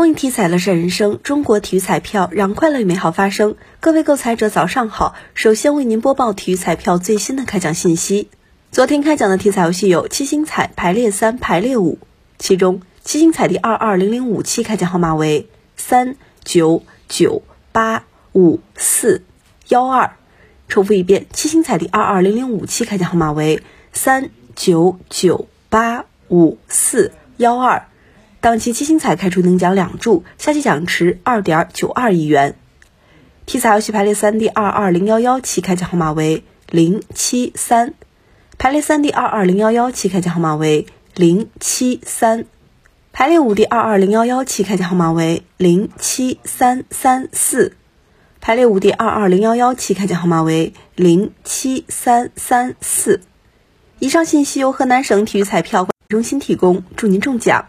公益体彩乐善人生，中国体育彩票让快乐与美好发生。各位购彩者早上好，首先为您播报体育彩票最新的开奖信息。昨天开奖的体彩游戏有七星彩排列三、排列五，其中七星彩第二二零零五期开奖号码为三九九八五四幺二。重复一遍，七星彩第二二零零五期开奖号码为三九九八五四幺二。当期七星彩开出能奖两注，下期奖池二点九二亿元。体彩游戏排列三 D 二二零幺幺期开奖号码为零七三，排列三 D 二二零幺幺期开奖号码为零七三，排列五 D 二二零幺幺期开奖号码为零七三三四，排列五 D 二二零幺幺期开奖号码为零七三三四。以上信息由河南省体育彩票中心提供，祝您中奖。